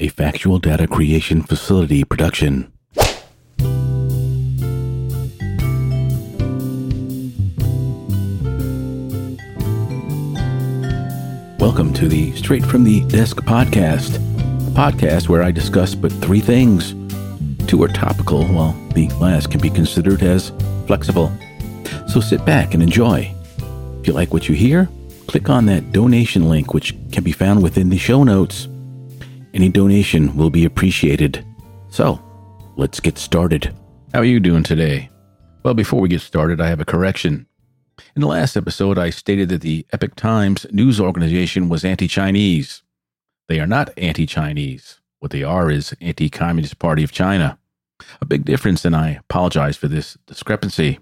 a factual data creation facility production. Welcome to the Straight from the Desk podcast, a podcast where I discuss but three things. Two are topical, while the last can be considered as flexible. So sit back and enjoy. If you like what you hear, click on that donation link, which can be found within the show notes. Any donation will be appreciated. So, let's get started. How are you doing today? Well, before we get started, I have a correction. In the last episode, I stated that the Epoch Times news organization was anti Chinese. They are not anti Chinese. What they are is anti Communist Party of China. A big difference, and I apologize for this discrepancy.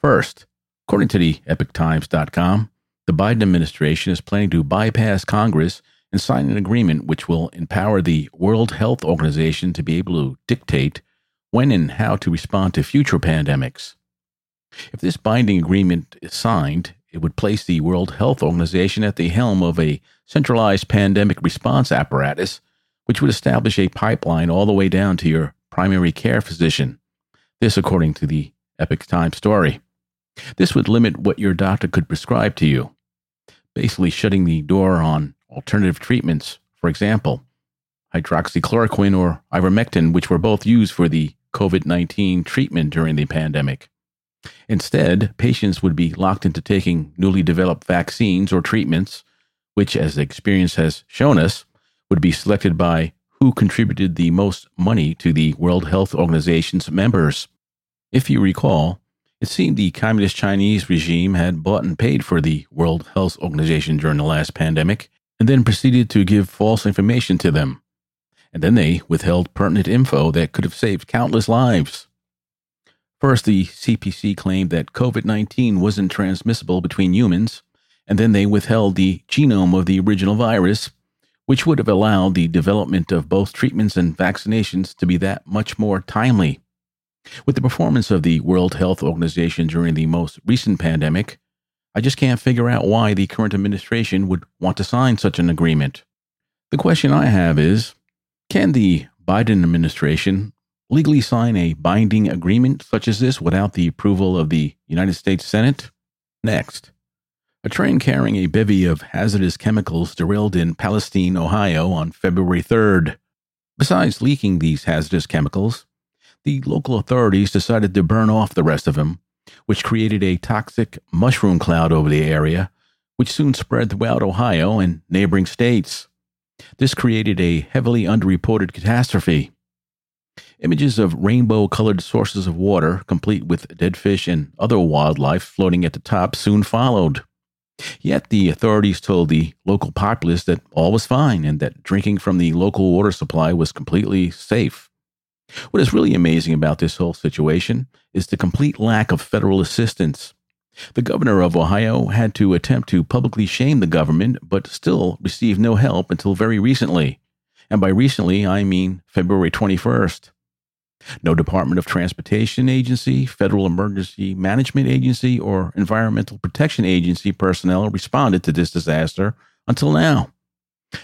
First, according to the epochtimes.com, the Biden administration is planning to bypass Congress and sign an agreement which will empower the World Health Organization to be able to dictate when and how to respond to future pandemics. If this binding agreement is signed, it would place the World Health Organization at the helm of a centralized pandemic response apparatus, which would establish a pipeline all the way down to your primary care physician. This, according to the Epoch Times story. This would limit what your doctor could prescribe to you, basically shutting the door on alternative treatments, for example, hydroxychloroquine or ivermectin, which were both used for the COVID 19 treatment during the pandemic. Instead, patients would be locked into taking newly developed vaccines or treatments, which, as experience has shown us, would be selected by who contributed the most money to the World Health Organization's members. If you recall, it seemed the Communist Chinese regime had bought and paid for the World Health Organization during the last pandemic, and then proceeded to give false information to them. And then they withheld pertinent info that could have saved countless lives. First, the CPC claimed that COVID 19 wasn't transmissible between humans, and then they withheld the genome of the original virus, which would have allowed the development of both treatments and vaccinations to be that much more timely. With the performance of the World Health Organization during the most recent pandemic, I just can't figure out why the current administration would want to sign such an agreement. The question I have is can the Biden administration legally sign a binding agreement such as this without the approval of the United States Senate? Next, a train carrying a bevy of hazardous chemicals derailed in Palestine, Ohio on February 3rd. Besides leaking these hazardous chemicals, the local authorities decided to burn off the rest of them, which created a toxic mushroom cloud over the area, which soon spread throughout Ohio and neighboring states. This created a heavily underreported catastrophe. Images of rainbow colored sources of water, complete with dead fish and other wildlife floating at the top, soon followed. Yet the authorities told the local populace that all was fine and that drinking from the local water supply was completely safe. What is really amazing about this whole situation is the complete lack of federal assistance. The governor of Ohio had to attempt to publicly shame the government, but still received no help until very recently. And by recently, I mean February 21st. No Department of Transportation Agency, Federal Emergency Management Agency, or Environmental Protection Agency personnel responded to this disaster until now,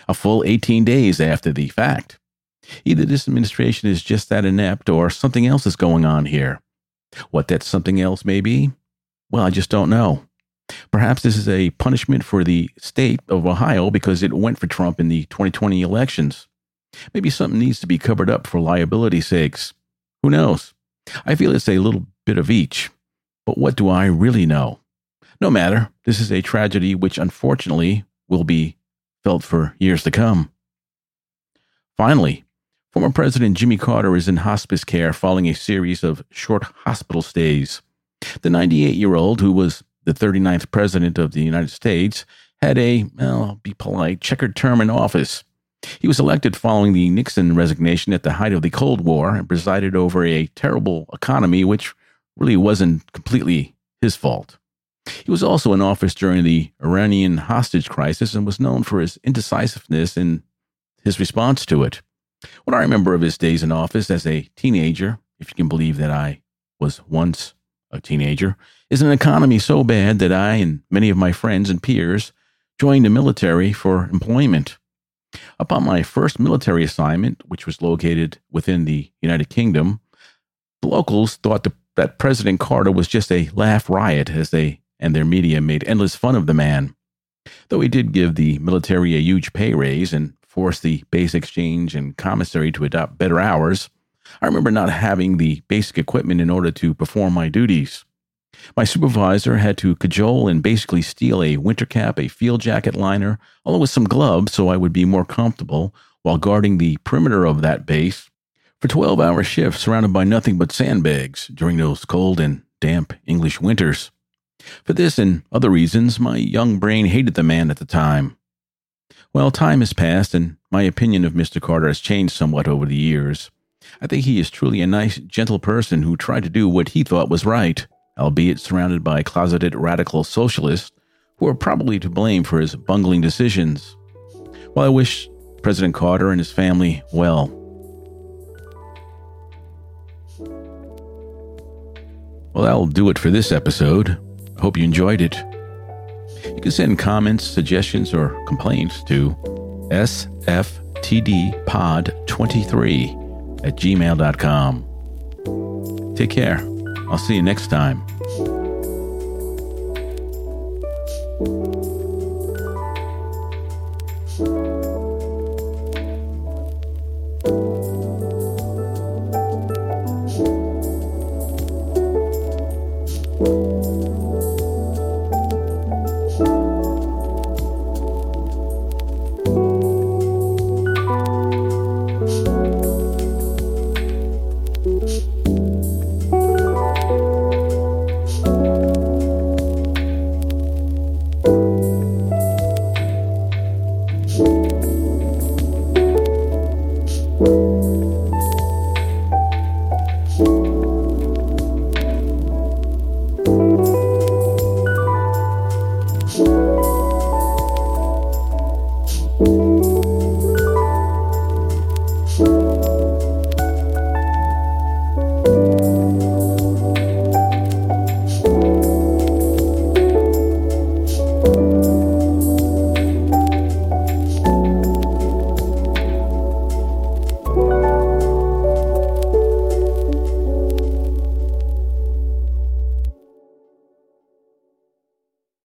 a full 18 days after the fact. Either this administration is just that inept or something else is going on here. What that something else may be? Well, I just don't know. Perhaps this is a punishment for the state of Ohio because it went for Trump in the 2020 elections. Maybe something needs to be covered up for liability sakes. Who knows? I feel it's a little bit of each. But what do I really know? No matter, this is a tragedy which unfortunately will be felt for years to come. Finally, Former President Jimmy Carter is in hospice care following a series of short hospital stays. The 98 year old, who was the 39th President of the United States, had a, well, be polite, checkered term in office. He was elected following the Nixon resignation at the height of the Cold War and presided over a terrible economy, which really wasn't completely his fault. He was also in office during the Iranian hostage crisis and was known for his indecisiveness in his response to it. What I remember of his days in office as a teenager, if you can believe that I was once a teenager, is an economy so bad that I and many of my friends and peers joined the military for employment. Upon my first military assignment, which was located within the United Kingdom, the locals thought that President Carter was just a laugh riot as they and their media made endless fun of the man. Though he did give the military a huge pay raise and force the base exchange and commissary to adopt better hours, I remember not having the basic equipment in order to perform my duties. My supervisor had to cajole and basically steal a winter cap, a field jacket liner, along with some gloves so I would be more comfortable while guarding the perimeter of that base for 12 hour shifts surrounded by nothing but sandbags during those cold and damp English winters. For this and other reasons, my young brain hated the man at the time. Well, time has passed, and my opinion of Mr. Carter has changed somewhat over the years. I think he is truly a nice, gentle person who tried to do what he thought was right albeit surrounded by closeted radical socialists who are probably to blame for his bungling decisions. While I wish President Carter and his family well. Well, that'll do it for this episode. Hope you enjoyed it. You can send comments, suggestions, or complaints to sftdpod23 at gmail.com. Take care. I'll see you next time. you